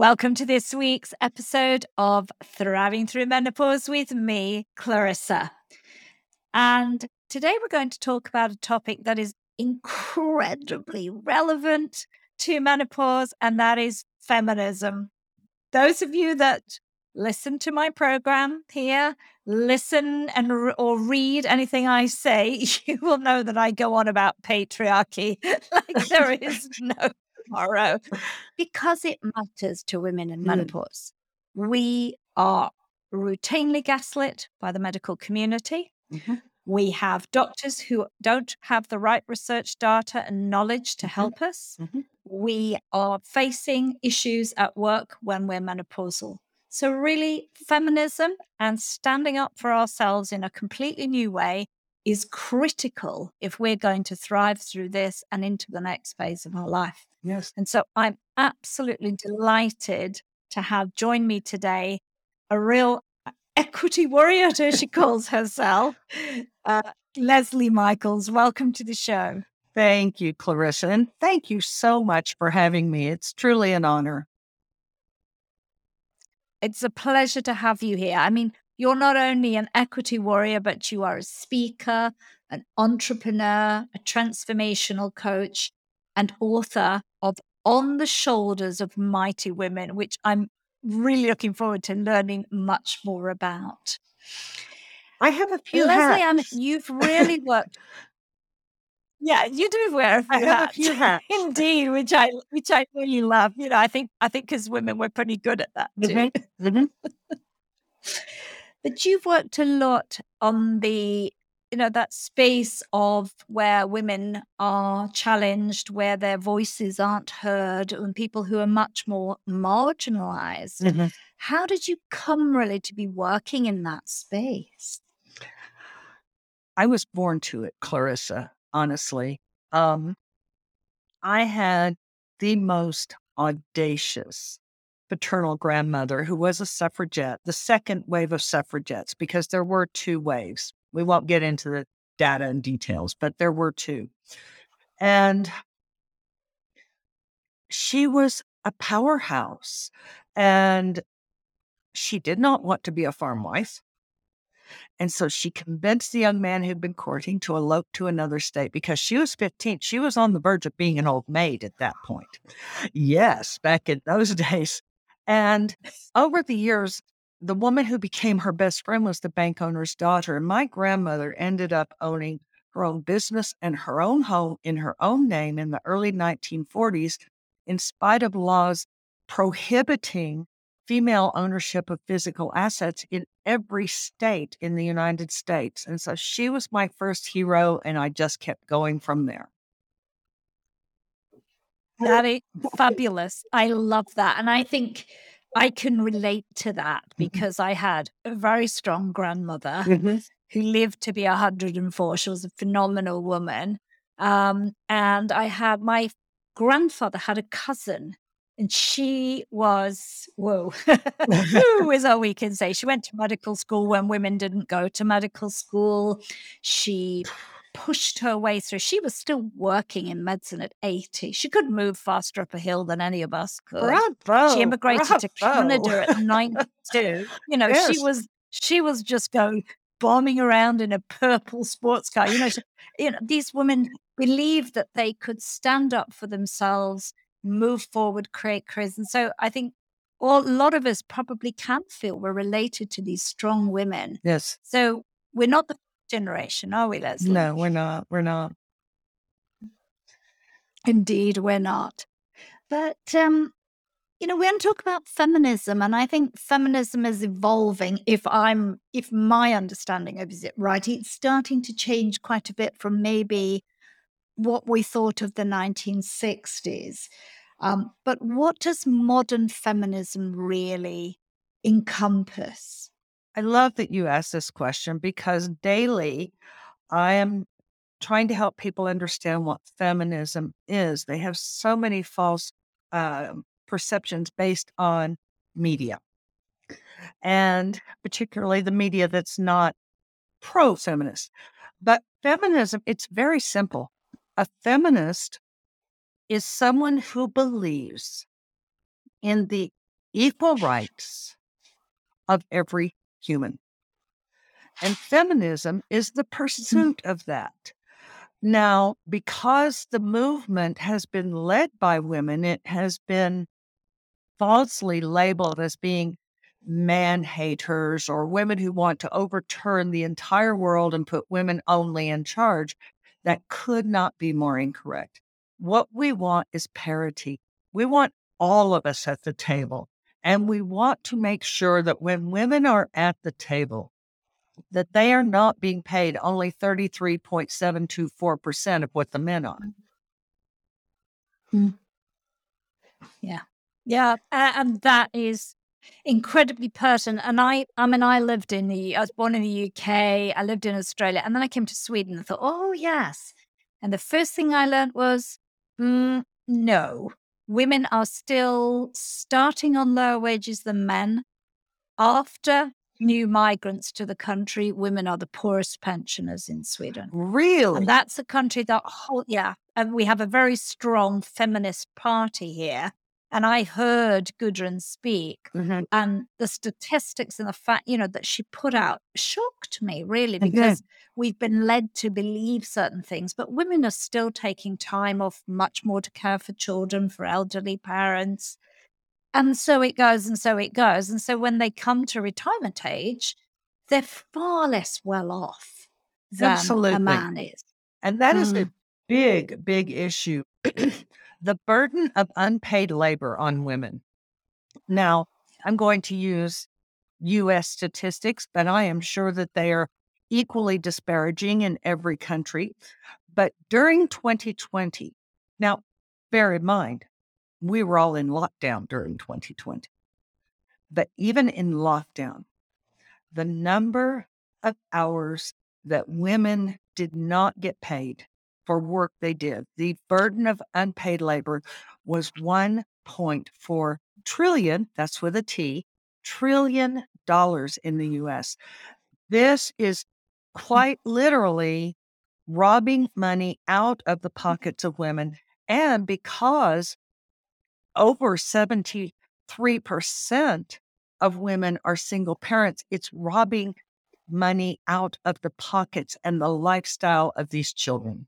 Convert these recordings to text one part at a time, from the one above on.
Welcome to this week's episode of Thriving Through Menopause with me, Clarissa. And today we're going to talk about a topic that is incredibly relevant to menopause, and that is feminism. Those of you that listen to my program here, listen and or read anything I say, you will know that I go on about patriarchy like there is no tomorrow because it matters to women in Mm. menopause. We are routinely gaslit by the medical community. Mhm. We have doctors who don't have the right research data and knowledge to Mhm. help us. Mhm. We are facing issues at work when we're menopausal. So, really, feminism and standing up for ourselves in a completely new way is critical if we're going to thrive through this and into the next phase of our life. Yes. And so I'm absolutely delighted to have joined me today a real equity warrior, as she calls herself, uh, Leslie Michaels. Welcome to the show. Thank you, Clarissa. And thank you so much for having me. It's truly an honor. It's a pleasure to have you here. I mean, you're not only an equity warrior, but you are a speaker, an entrepreneur, a transformational coach, and author of On the Shoulders of Mighty Women, which I'm really looking forward to learning much more about. I have a few Leslie, hats. you've really worked. Yeah, you do wear a I few have a few hats. Indeed, which I which I really love. You know, I think I think as women we're pretty good at that too. Mhm. But you've worked a lot on the, you know, that space of where women are challenged, where their voices aren't heard, and people who are much more marginalized. Mhm. How did you come really to be working in that space? I was born to it, Clarissa, honestly. Um, I had the most audacious paternal grandmother who was a suffragette, the second wave of suffragettes, because there were two waves. We won't get into the data and details, but there were two. And she was a powerhouse and she did not want to be a farm wife. And so she convinced the young man who'd been courting to elope to another state because she was 15. She was on the verge of being an old maid at that point. Yes, back in those days. And over the years, the woman who became her best friend was the bank owner's daughter. And my grandmother ended up owning her own business and her own home in her own name in the early 1940s, in spite of laws prohibiting female ownership of physical assets in every state in the United States. And so she was my first hero, and I just kept going from there. That is fabulous. I love that. And I think I can relate to that because I had a very strong grandmother who lived to be 104. She was a phenomenal woman. Um, and I had my grandfather had a cousin, and she was, whoa, who is all we can say. She went to medical school when women didn't go to medical school. She pushed her way through. She was still working in medicine at 80. She could move faster up a hill than any of us could. Bravo! She immigrated to. Canada at 92. You know, she was she was just going bombing around in a purple sports car. You know, she- you know, these women believed that they could stand up for themselves, move forward, create careers. And so I think well, a lot of us probably can feel we're related to these strong women. Yes. So we're not the generation, are we, Leslie? No, we're not. We're not. Indeed, we're not. But um, you know, we're going to talk about feminism, and I think feminism is evolving. If I'm, if my understanding of it right, it's starting to change quite a bit from maybe what we thought of the 1960s. Um, but what does modern feminism really encompass? I love that you asked this question because daily I am trying to help people understand what feminism is. They have so many false uh, perceptions based on media, and particularly the media that's not pro feminist. But feminism, it's very simple. A feminist is someone who believes in the equal rights of every human. And feminism is the mm. pursuit of that. Now, because the movement has been led by women, it has been falsely labeled as being man haters or women who want to overturn the entire world and put women only in charge. That could not be more incorrect. What we want is parity. We want all of us at the table. And we want to make sure that when women are at the table, that they are not being paid only 33.724% of what the men are. Mm. Yeah. Yeah. And that is incredibly pertinent. And I, I mean, I lived in the, I was born in the UK, I lived in Australia, and then I came to Sweden and thought, oh, yes. And the first thing I learned was, mm, no, women are still starting on lower wages than men. After new migrants to the country, women are the poorest pensioners in Sweden. Really? And that's a country that, oh, yeah. And we have a very strong feminist party here. And I heard Gudrun speak, mm-hmm. and the statistics and the fact, you know, that she put out shocked me really because we've been led to believe certain things, but women are still taking time off much more to care for children, for elderly parents. And so it goes and so it goes. And so when they come to retirement age, they're far less well off than Absolutely. a man is. And that mm. is a big, big issue the burden of unpaid labor on women. Now, I'm going to use US statistics, but I am sure that they are equally disparaging in every country. But during 2020, now bear in mind, we were all in lockdown during 2020. But even in lockdown, the number of hours that women did not get paid for work they did. The burden of unpaid labor was 1.4 trillion, that's with a T, trillion dollars in the US. This is mm. quite literally robbing money out of the mm. pockets of women. And because over 73% of women are single parents, it's robbing money out of the pockets and the lifestyle of these children.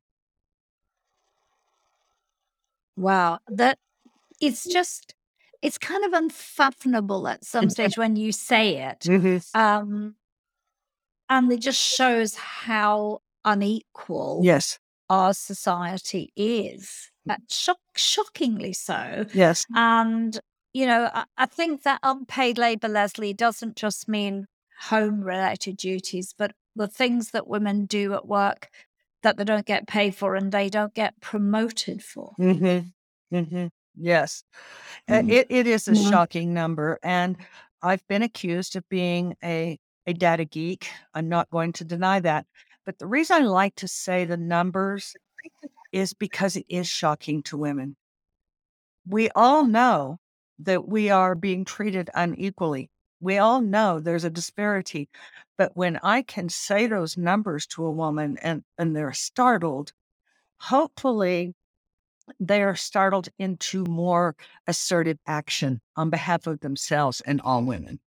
Wow, that it's just it's kind of unfathomable at some stage when you say it. Mm-hmm. Um, and it just shows how unequal Yes. our society is. Uh, shock, shockingly so. Yes. And, you know, I, I think that unpaid labor, Leslie, doesn't just mean home related duties, but the things that women do at work that they don't get paid for and they don't get promoted for. Mm-hmm. Mm-hmm. Yes. Mm-hmm. It, it is a shocking number. And I've been accused of being a, a data geek. I'm not going to deny that. But the reason I like to say the numbers is because it is shocking to women. We all know that we are being treated unequally. We all know there's a disparity. But when I can say those numbers to a woman and, and they're startled, hopefully they are startled into more assertive action on behalf of themselves and all women.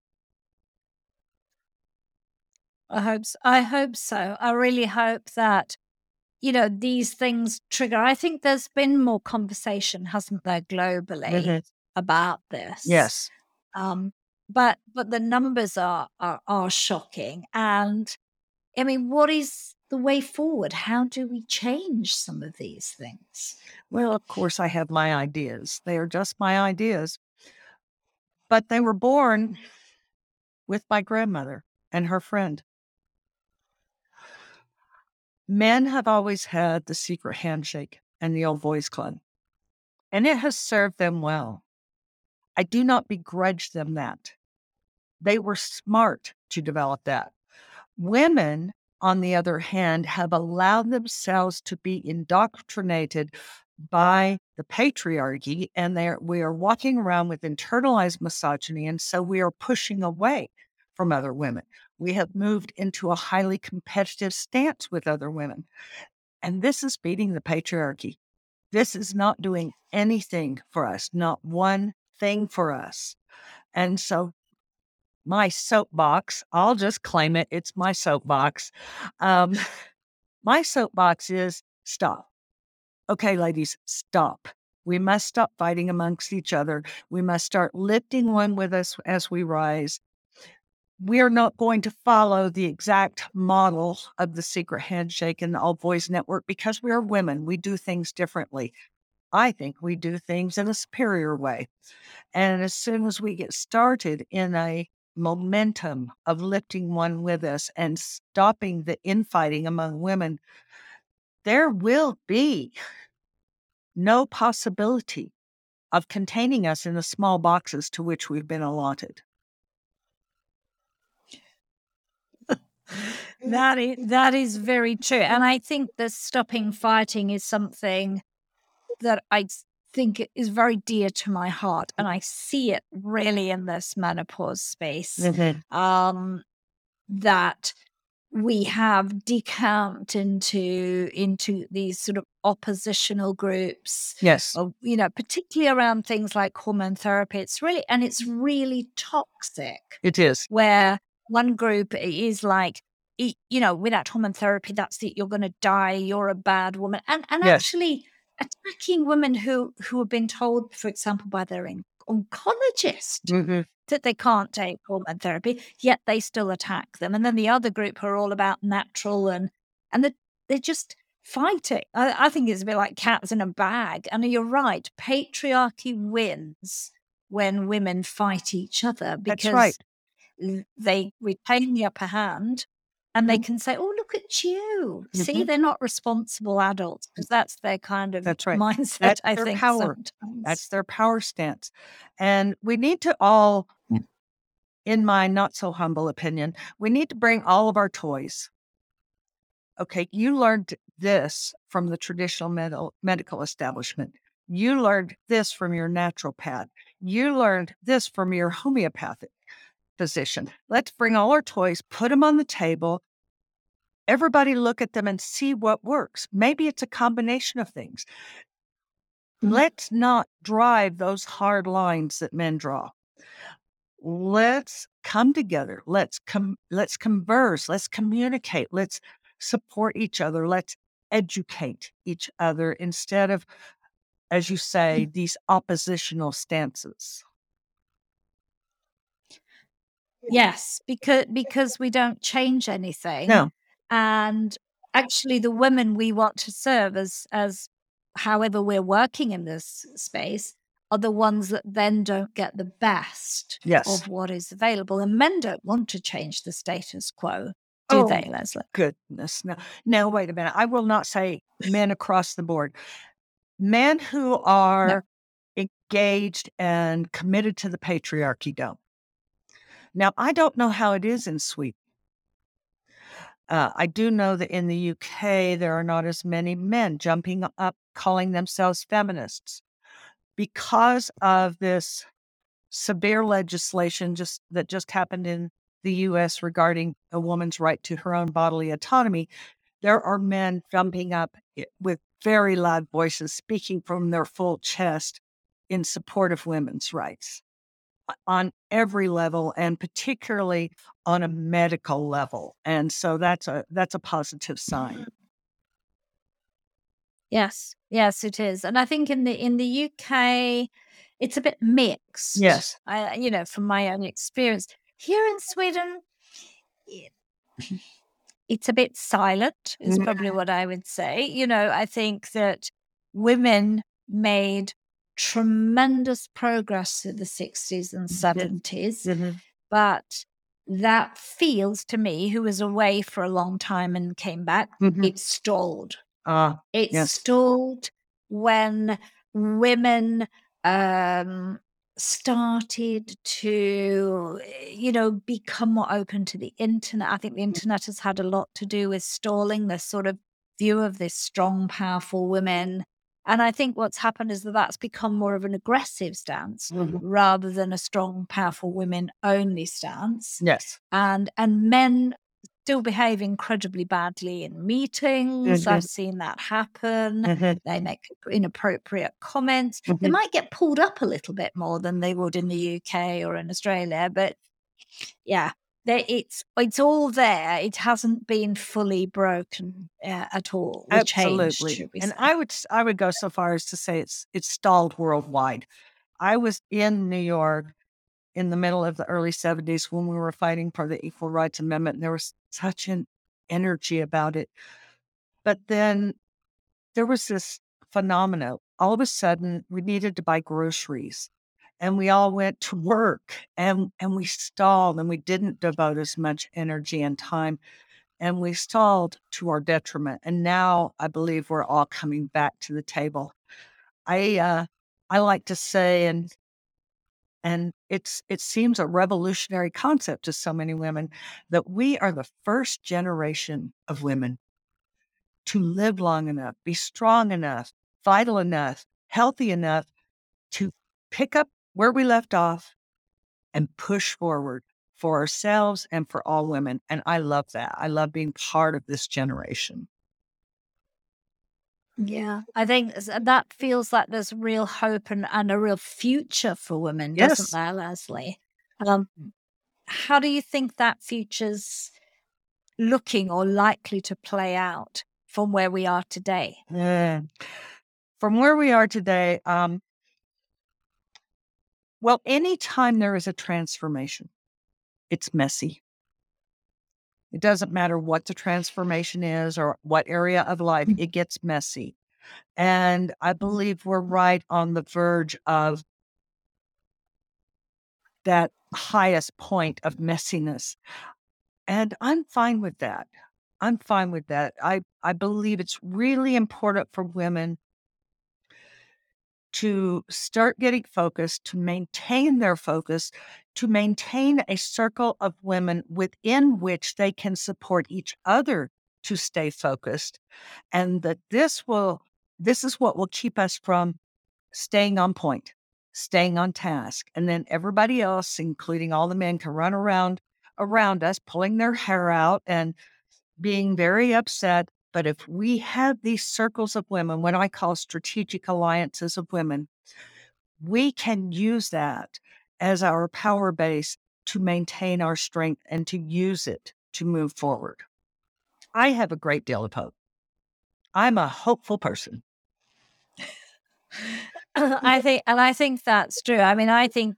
I hope so. I hope so. I really hope that you know these things trigger. I think there's been more conversation, hasn't there, globally mm-hmm. about this? Yes. Um, but but the numbers are, are are shocking and i mean what is the way forward? How do we change some of these things? Well of course i have my ideas. They are just my ideas. But they were born with my grandmother and her friend. Men have always had the secret handshake and the old boys club and it has served them well I do not begrudge them that. They were smart to develop that. Women, on the other hand, have allowed themselves to be indoctrinated by the patriarchy, and they we are walking around with internalized misogyny, and so we are pushing away from other women. We have moved into a highly competitive stance with other women, and this is beating the patriarchy. This is not doing anything for us, not one thing for us. And so my soapbox, I'll just claim it, it's my soapbox. Um, my soapbox is stop. Okay, ladies, stop. We must stop fighting amongst each other. We must start lifting one with us as we rise. We are not going to follow the exact model of the secret handshake and the all boys network because we are women. We do things differently. I think we do things in a superior way. And as soon as we get started in a momentum of lifting one with us and stopping the infighting among women, there will be no possibility of containing us in the small boxes to which we've been allotted. that is that is very true and i think the stopping fighting is something that i think is very dear to my heart and i see it really in this menopause space mm-hmm. um that we have decamped into into these sort of oppositional groups yes you know particularly around things like hormone therapy it's really and it's really toxic it is where one group is like you know without hormone therapy that's it you're going to die you're a bad woman and and yes. actually attacking women who who have been told for example by their oncologist mm-hmm that they can't take hormone therapy, yet they still attack them. And then the other group are all about natural and and the, they're just fighting. I, I think it's a bit like cats in a bag. And you're right, patriarchy wins when women fight each other because right. they retain the upper hand and they mm-hmm. can say, "Oh, look at you! Mm-hmm. See, they're not responsible adults because that's their kind of that's right. mindset." That's I their think power. Sometimes. That's their power stance, and we need to all, mm. in my not so humble opinion, we need to bring all of our toys. Okay, you learned this from the traditional med- medical establishment. You learned this from your naturopath. You learned this from your homeopathic physician. Let's bring all our toys, put them on the table. Everybody look at them and see what works. Maybe it's a combination of things. Mm-hmm. Let's not drive those hard lines that men draw. Let's come together. Let's come let's converse, let's communicate, let's support each other, let's educate each other instead of as you say, these oppositional stances. Yes, because because we don't change anything. No. And actually the women we want to serve as as however we're working in this space are the ones that then don't get the best yes. of what is available. And men don't want to change the status quo, do oh, they, Leslie? Goodness. No, no, wait a minute. I will not say men across the board. Men who are no. engaged and committed to the patriarchy don't. Now, I don't know how it is in Sweden. Uh, I do know that in the UK, there are not as many men jumping up calling themselves feminists because of this severe legislation just that just happened in the US regarding a woman's right to her own bodily autonomy. There are men jumping up with very loud voices, speaking from their full chest in support of women's rights on every level and particularly on a medical level and so that's a that's a positive sign. Mm-hmm. yes yes it is and i think in the in the uk it's a bit mixed. Yes. I you know from my own experience here in sweden it's a bit silent is probably what i would say. You know i think that women made tremendous progress in the 60s and 70s. Mm-hmm. But that feels to me, who was away for a long time and came back, mm-hmm. it stalled. Uh, it yes. stalled when women um, started to, you know, become more open to the internet. I think the mm. internet has had a lot to do with stalling this sort of view of this strong, powerful women and I think what's happened is that that's become more of an aggressive stance mm-hmm. rather than a strong, powerful women only stance. Yes. And and men still behave incredibly badly in meetings. Mm-hmm. I've seen that happen. Mhm. They make inappropriate comments. They Mhm. might get pulled up a little bit more than they would in the UK or in Australia, but yeah, they, it's it's all there. It hasn't been fully broken uh, at all. or changed, Absolutely. And say. I would I would go so far as to say it's it's stalled worldwide. I was in New York in the middle of the early 70s when we were fighting for the Equal Rights Amendment. And there was such an energy about it. But then there was this phenomena. All of a sudden, we needed to buy groceries. And we all went to work and, and we stalled and we didn't devote as much energy and time. And we stalled to our detriment. And now I believe we're all coming back to the table. I uh, I like to say, and and it's it seems a revolutionary concept to so many women that we are the first generation of women to live long enough, be strong enough, vital enough, healthy enough to pick up where we left off and push forward for ourselves and for all women. And I love that. I love being part of this generation. Yeah, I think that feels like there's real hope and, and a real future for women, Yes. doesn't there, Leslie? Um, how do you think that future's looking or likely to play out from where we are today? Yeah. From where we are today, um, well, anytime there is a transformation, it's messy. It doesn't matter what the transformation is or what area of life, mm. it gets messy. And I believe we're right on the verge of that highest point of messiness. And I'm fine with that. I'm fine with that. I, I believe it's really important for women to start getting focused, to maintain their focus, to maintain a circle of women within which they can support each other to stay focused. And that this will, this is what will keep us from staying on point, staying on task. And then everybody else, including all the men, can run around around us, pulling their hair out and being very upset. But if we have these circles of women, what I call strategic alliances of women, we can use that as our power base to maintain our strength and to use it to move forward. I have a great deal of hope. I'm a hopeful person. I think, and I think that's true. I mean, I think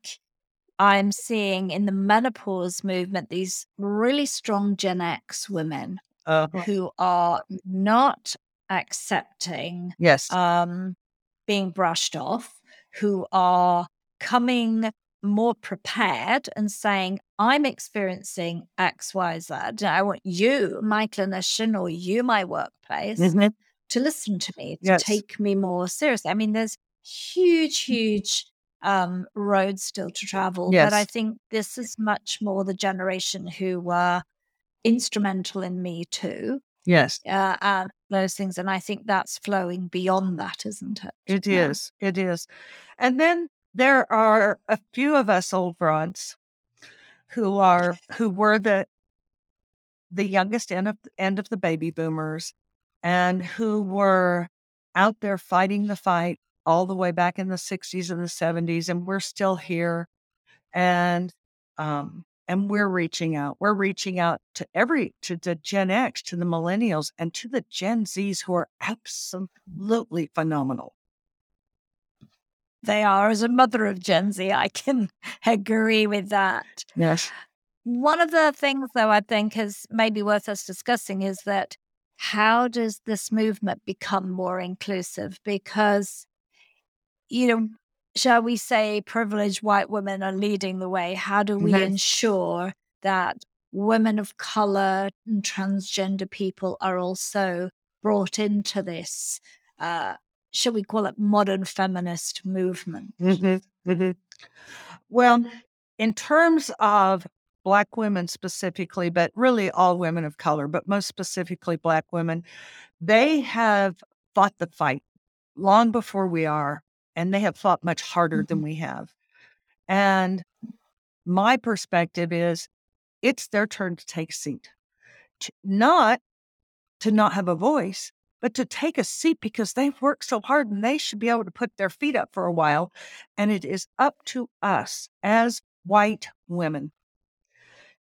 I'm seeing in the menopause movement these really strong Gen X women Uh, who are not accepting yes. um, being brushed off, who are coming more prepared and saying, I'm experiencing X, Y, Z. I want you, my clinician, or you, my workplace, Mhm. to listen to me, to Yes. take me more seriously. I mean, there's huge, huge um, road still to travel, but I think this is much more the generation who were instrumental in Me Too Yes. uh, and those things. And I think that's flowing beyond that, isn't it? It Yeah. is. It is. And then there are a few of us old broads who are who were the the youngest end of end of the baby boomers and who were out there fighting the fight all the way back in the 60s and the 70s and we're still here and um and we're reaching out we're reaching out to every to the gen x to the millennials and to the gen z's who are absolutely phenomenal They are. As a mother of Gen Z, I can agree with that. yes One of the things, though, I think is maybe worth us discussing is that how does this movement become more inclusive? Because, you know, shall we say privileged white women are leading the way? How do we ensure that women of color and transgender people are also brought into this? Uh, shall we call it modern feminist movement? Mhm, mhm. Well, in terms of Black women specifically, but really all women of color, but most specifically Black women, they have fought the fight long before we are, and they have fought much harder than Mhm. we have. And my perspective is it's their turn to take a seat. to, not to not have a voice, but to take a seat because they've worked so hard and they should be able to put their feet up for a while. And it is up to us as white women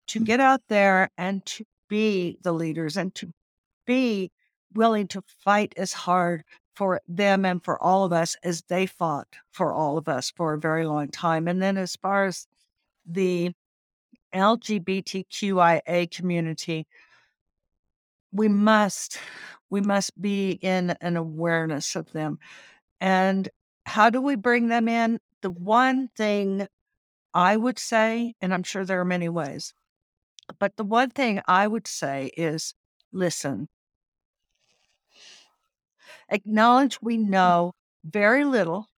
to get out there and to be the leaders and to be willing to fight as hard for them and for all of us as they fought for all of us for a very long time. And then, as far as the LGBTQIA community, we must we must be in an awareness of them. And how do we bring them in? The one thing I would say, and I'm sure there are many ways, but the one thing I would say is listen. Acknowledge we know very little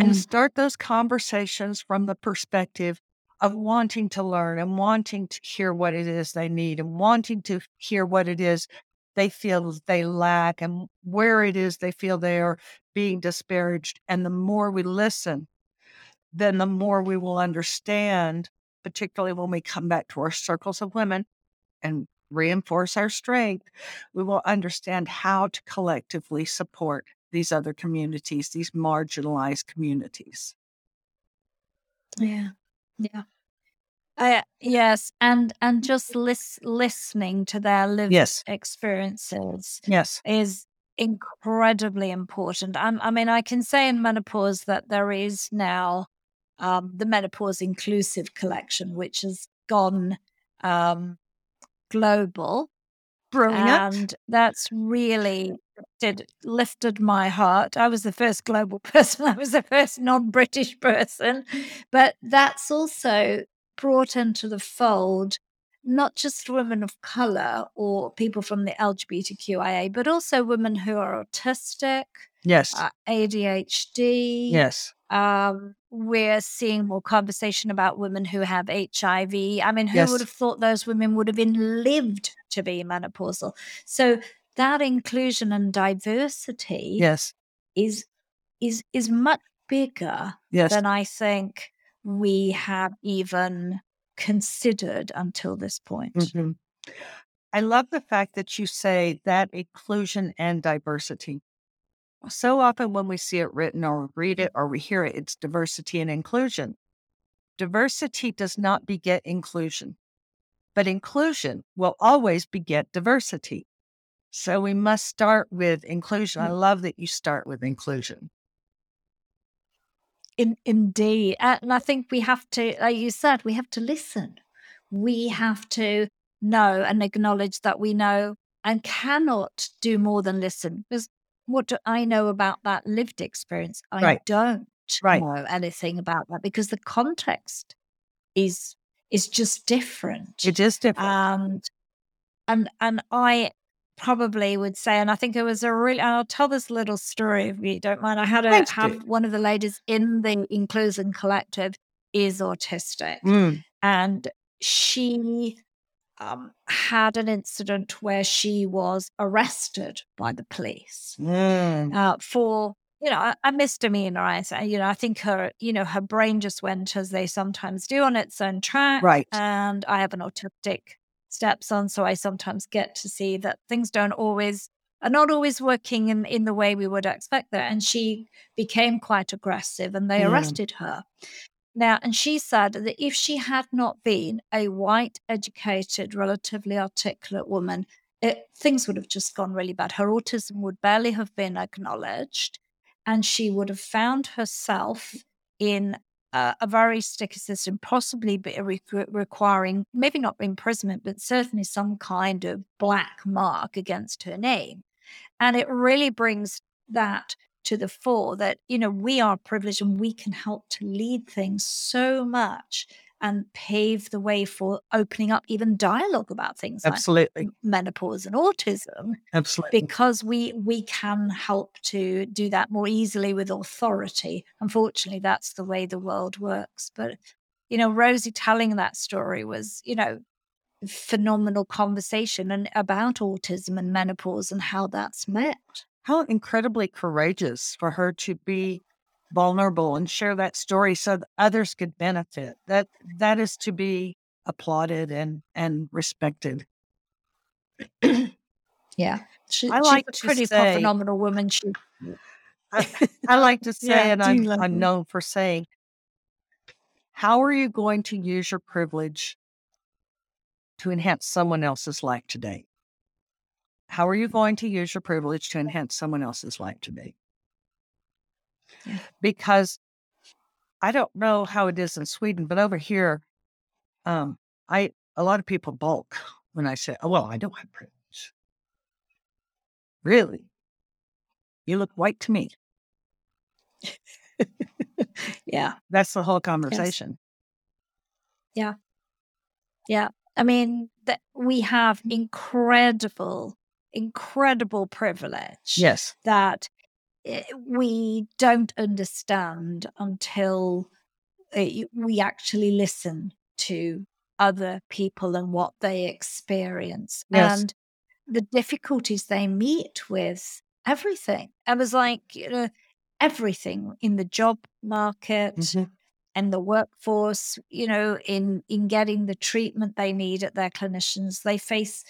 and Mm. start those conversations from the perspective of wanting to learn and wanting to hear what it is they need and wanting to hear what it is they feel they lack and where it is they feel they are being disparaged. And the more we listen, then the more we will understand, particularly when we come back to our circles of women and reinforce our strength, we will understand how to collectively support these other communities, these marginalized communities. Yeah. Yeah. Uh, yes, and and just lis- listening to their lived Yes. experiences Yes. is incredibly important. i I mean, I can say in menopause that there is now um, the Menopause Inclusive Collection, which has gone um, global, Brilliant. and that's really did lifted my heart. I was the first global person. I was the first non-British person, but that's also brought into the fold not just women of color or people from the LGBTQIA, but also women who are autistic, yes. uh, ADHD. yes. Um, we're seeing more conversation about women who have HIV. I mean, who Yes. would have thought those women would have been lived to be menopausal? So that inclusion and diversity Yes. is is is much bigger Yes. than I think we have even considered until this point. Mhm. I love the fact that you say that inclusion and diversity. So often when we see it written or read it or we hear it, it's diversity and inclusion. Diversity does not beget inclusion, but inclusion will always beget diversity. So we must start with inclusion. I love that you start with inclusion. In, indeed. And I think we have to, like you said, we have to listen. We have to know and acknowledge that we know and cannot do more than listen. Because what do I know about that lived experience? I Right. don't Right. know anything about that because the context is is just different. It is different. and and and I probably would say, and I think it was a really. and I'll tell this little story if you don't mind. I had a have one of the ladies in the Inclusion Collective is autistic, Mm, and she um, had an incident where she was arrested by the police mm, uh, for you know a, a misdemeanor. I say, you know, I think her you know her brain just went as they sometimes do on its own track. Right. And I have an autistic stepson, so I sometimes get to see that things don't always are not always working in in the way we would expect that. And she became quite aggressive, and they Mm. arrested her. Now, and she said that if she had not been a white, educated, relatively articulate woman, it, things would have just gone really bad. Her autism would barely have been acknowledged, and she would have found herself in a, a very sticky system, possibly be uh, re- requiring maybe not imprisonment, but certainly some kind of black mark against her name. And it really brings that to the fore that, you know, we are privileged and we can help to lead things so much and pave the way for opening up even dialogue about things like absolutely. menopause and autism Absolutely. because we we can help to do that more easily with authority unfortunately that's the way the world works but you know rosie telling that story was you know phenomenal conversation and about autism and menopause and how that's met How incredibly courageous for her to be vulnerable and share that story so that others could benefit. That that is to be applauded and and respected. yeah, she, I like she's a pretty say- phenomenal woman. She, I, I like to say, Yeah, and I'm, I'm known for saying, how are you going to use your privilege to enhance someone else's life today? How are you going to use your privilege to enhance someone else's life today? Yeah. Because I don't know how it is in Sweden, but over here, um, I a lot of people balk when I say, "Oh, well, I don't have privilege." Really? You look white to me. yeah, That's the whole conversation. yeah. Yeah. I mean, that we have incredible, incredible privilege. Yes. that we don't understand until uh, we actually listen to other people and what they experience Yes. and the difficulties they meet with everything. I was like, you know, everything in the job market Mhm. and the workforce, you know, in in getting the treatment they need at their clinicians, they face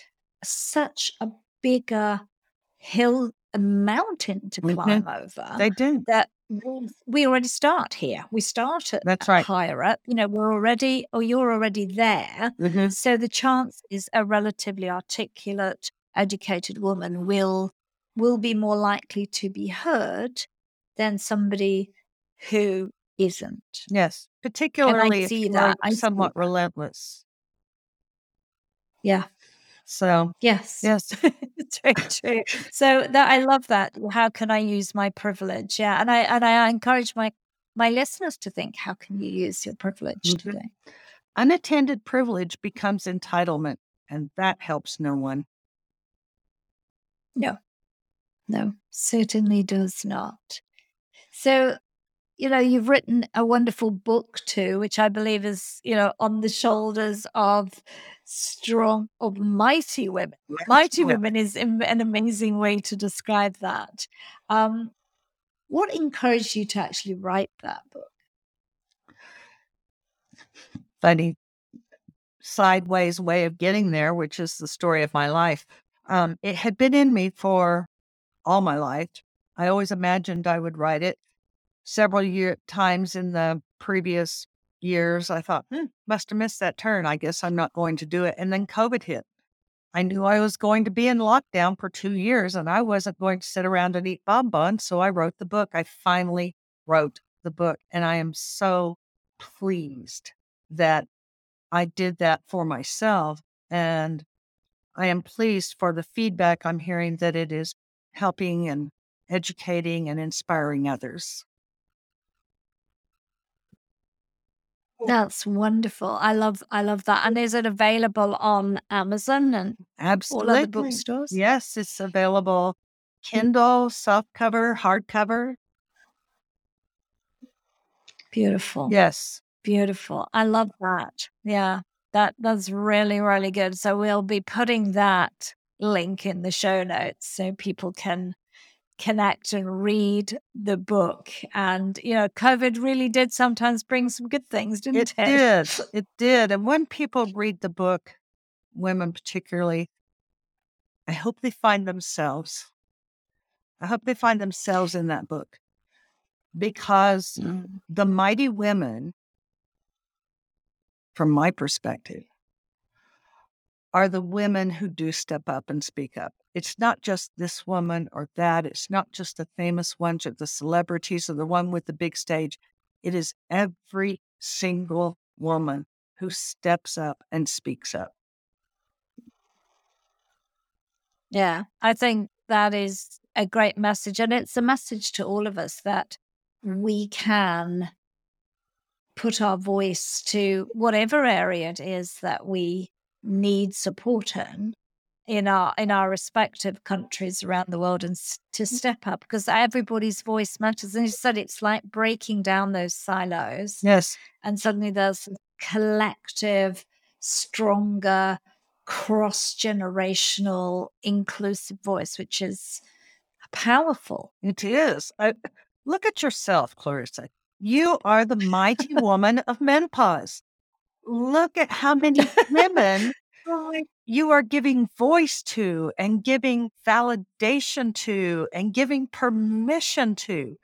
such a bigger hill, a mountain to climb over They do. that we already start here. We start at That's right. higher up. You know, we're already, or you're already there. Mhm. So the chance is a relatively articulate, educated woman will will be more likely to be heard than somebody who isn't. Yes. Particularly if see you're that. I see somewhat that. relentless. Yeah. So Yes. yes. it's very true. So that I love that. How can I use my privilege? Yeah. And I and I encourage my my listeners to think, how can you use your privilege Mhm. today? Unattended privilege becomes entitlement, and that helps no one. No, no, certainly does not. So, you know, you've written a wonderful book too, which I believe is, you know, on the shoulders of strong, of mighty women. Mighty Yeah. women is an amazing way to describe that. Um, what encouraged you to actually write that book? Funny sideways way of getting there, which is the story of my life. Um, it had been in me for all my life. I always imagined I would write it. Several year times in the previous years, I thought, hmm, must have missed that turn. I guess I'm not going to do it. And then COVID hit. I knew I was going to be in lockdown for two years and I wasn't going to sit around and eat bonbons. So I wrote the book. I finally wrote the book. And I am so pleased that I did that for myself. And I am pleased for the feedback I'm hearing that it is helping and educating and inspiring others. That's wonderful. I love I love that. And is it available on Amazon and all Absolutely. other bookstores? Yes, it's available mm. Kindle, softcover, hardcover. Beautiful. Yes. Beautiful. I love that. Yeah. That that's really, really good. So we'll be putting that link in the show notes so people can connect and read the book. And you know, COVID really did sometimes bring some good things, didn't It it? did. It did. And when people read the book, women particularly, I hope they find themselves. I hope they find themselves in that book because Mm. the mighty women, from my perspective, are the women who do step up and speak up. It's not just this woman or that. It's not just the famous ones or the celebrities or the one with the big stage. It is every single woman who steps up and speaks up. Yeah, I think that is a great message. And it's a message to all of us that we can put our voice to whatever area it is that we need support in in our in our respective countries around the world and s- to mm. step up because everybody's voice matters and you said it's like breaking down those silos Yes. and suddenly there's a collective, stronger, cross generational, inclusive voice, which is powerful. It is. I, look at yourself, Clarissa. You are the mighty woman of menopause. look at how many women you are giving voice to and giving validation to and giving permission to.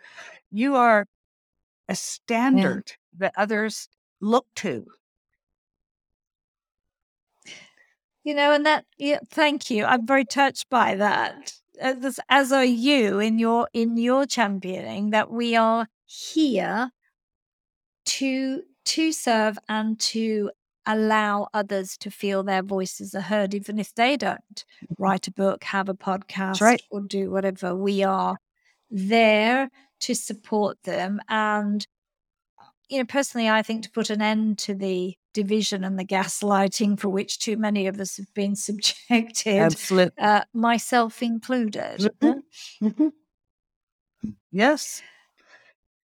You are a standard yeah. that others look to. You know, and that, yeah, thank you. I'm very touched by that. Uh, as, as are you in your in your championing that we are here to to serve and to allow others to feel their voices are heard, even if they don't write a book, have a podcast, right. or do whatever. We are there to support them. And, you know, personally, I think to put an end to the division and the gaslighting for which too many of us have been subjected, Absolutely. Uh, myself included. Mm-hmm. Mm-hmm. Yes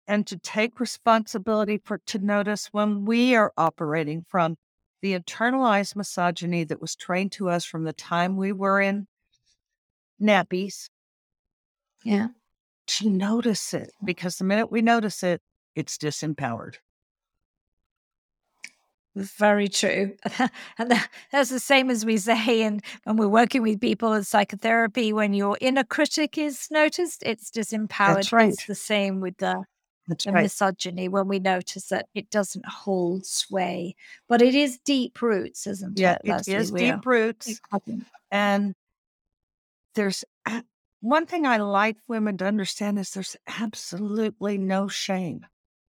and to take responsibility for to notice when we are operating from the internalized misogyny that was trained to us from the time we were in nappies. Yeah. To notice it because the minute we notice it, it's disempowered. Very true. and that's the same as we say and when we're working with people in psychotherapy, when your inner critic is noticed, it's disempowered. That's right. It's the same with the that's the right. misogyny when we notice that it doesn't hold sway. But it is deep roots, isn't yeah, it? Yeah, it is deep roots. And there's one thing I like women to understand is there's absolutely no shame.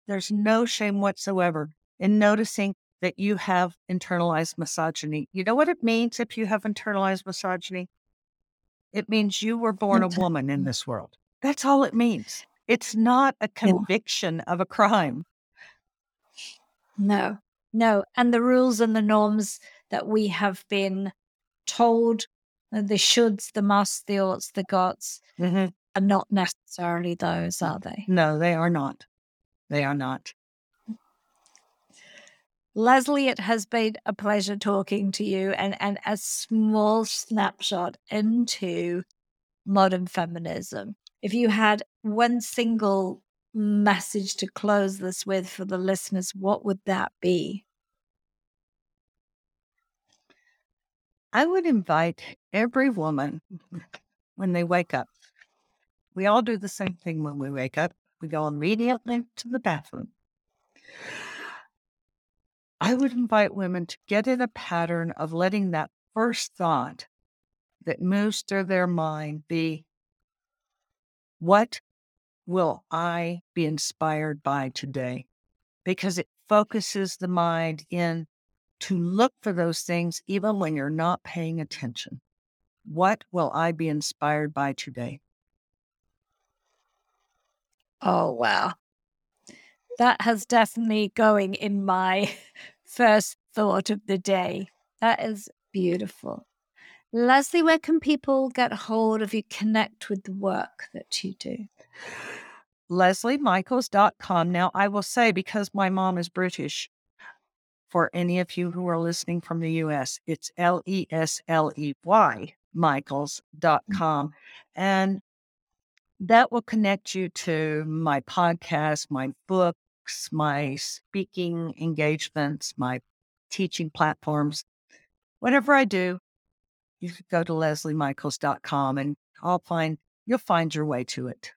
There's no shame whatsoever in noticing that you have internalized misogyny. You know what it means if you have internalized misogyny? It means you were born a woman in mm. this world. That's all it means. It's not a conviction yeah. of a crime. No, no. And the rules and the norms that we have been told, uh, the shoulds, the musts, the oughts, the gots, mm-hmm. are not necessarily those, are they? No, they are not. They are not. Lesley, it has been a pleasure talking to you and, and a small snapshot into modern feminism if you had one single message to close this with for the listeners, what would that be? I would invite every woman when they wake up. We all do the same thing when we wake up. We go immediately to the bathroom. I would invite women to get in a pattern of letting that first thought that moves through their mind be what will I be inspired by today? Because it focuses the mind in to look for those things even when you're not paying attention. What will I be inspired by today? Oh, wow. That has definitely going in my first thought of the day. That is beautiful. Lesley, where can people get hold of you, connect with the work that you do? LesleyMichaels.com. Now, I will say, because my mom is British, for any of you who are listening from the US, it's L E S L E Y mm. Michaels.com. And that will connect you to my podcast, my books, my speaking engagements, my teaching platforms. Whatever I do, you could go to lesleymichaels.com and I'll find you'll find your way to it.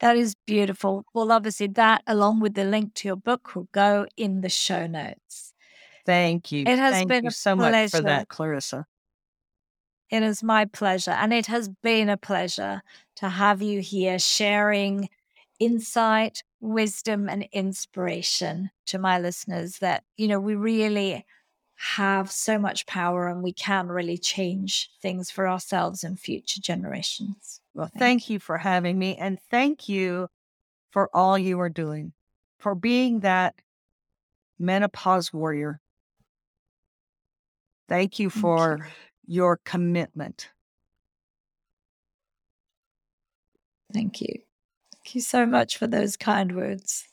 That is beautiful. Well, obviously, that along with the link to your book will go in the show notes. Thank you. It has Thank been you so pleasure. much for that, Clarissa. It is my pleasure. And it has been a pleasure to have you here sharing insight, wisdom, and inspiration to my listeners that, you know, we really have so much power and we can really change things for ourselves and future generations. Well, thank, thank you. for having me and thank you for all you are doing, for being that menopause warrior. Thank you for thank you. your commitment. Thank you. Thank you so much for those kind words.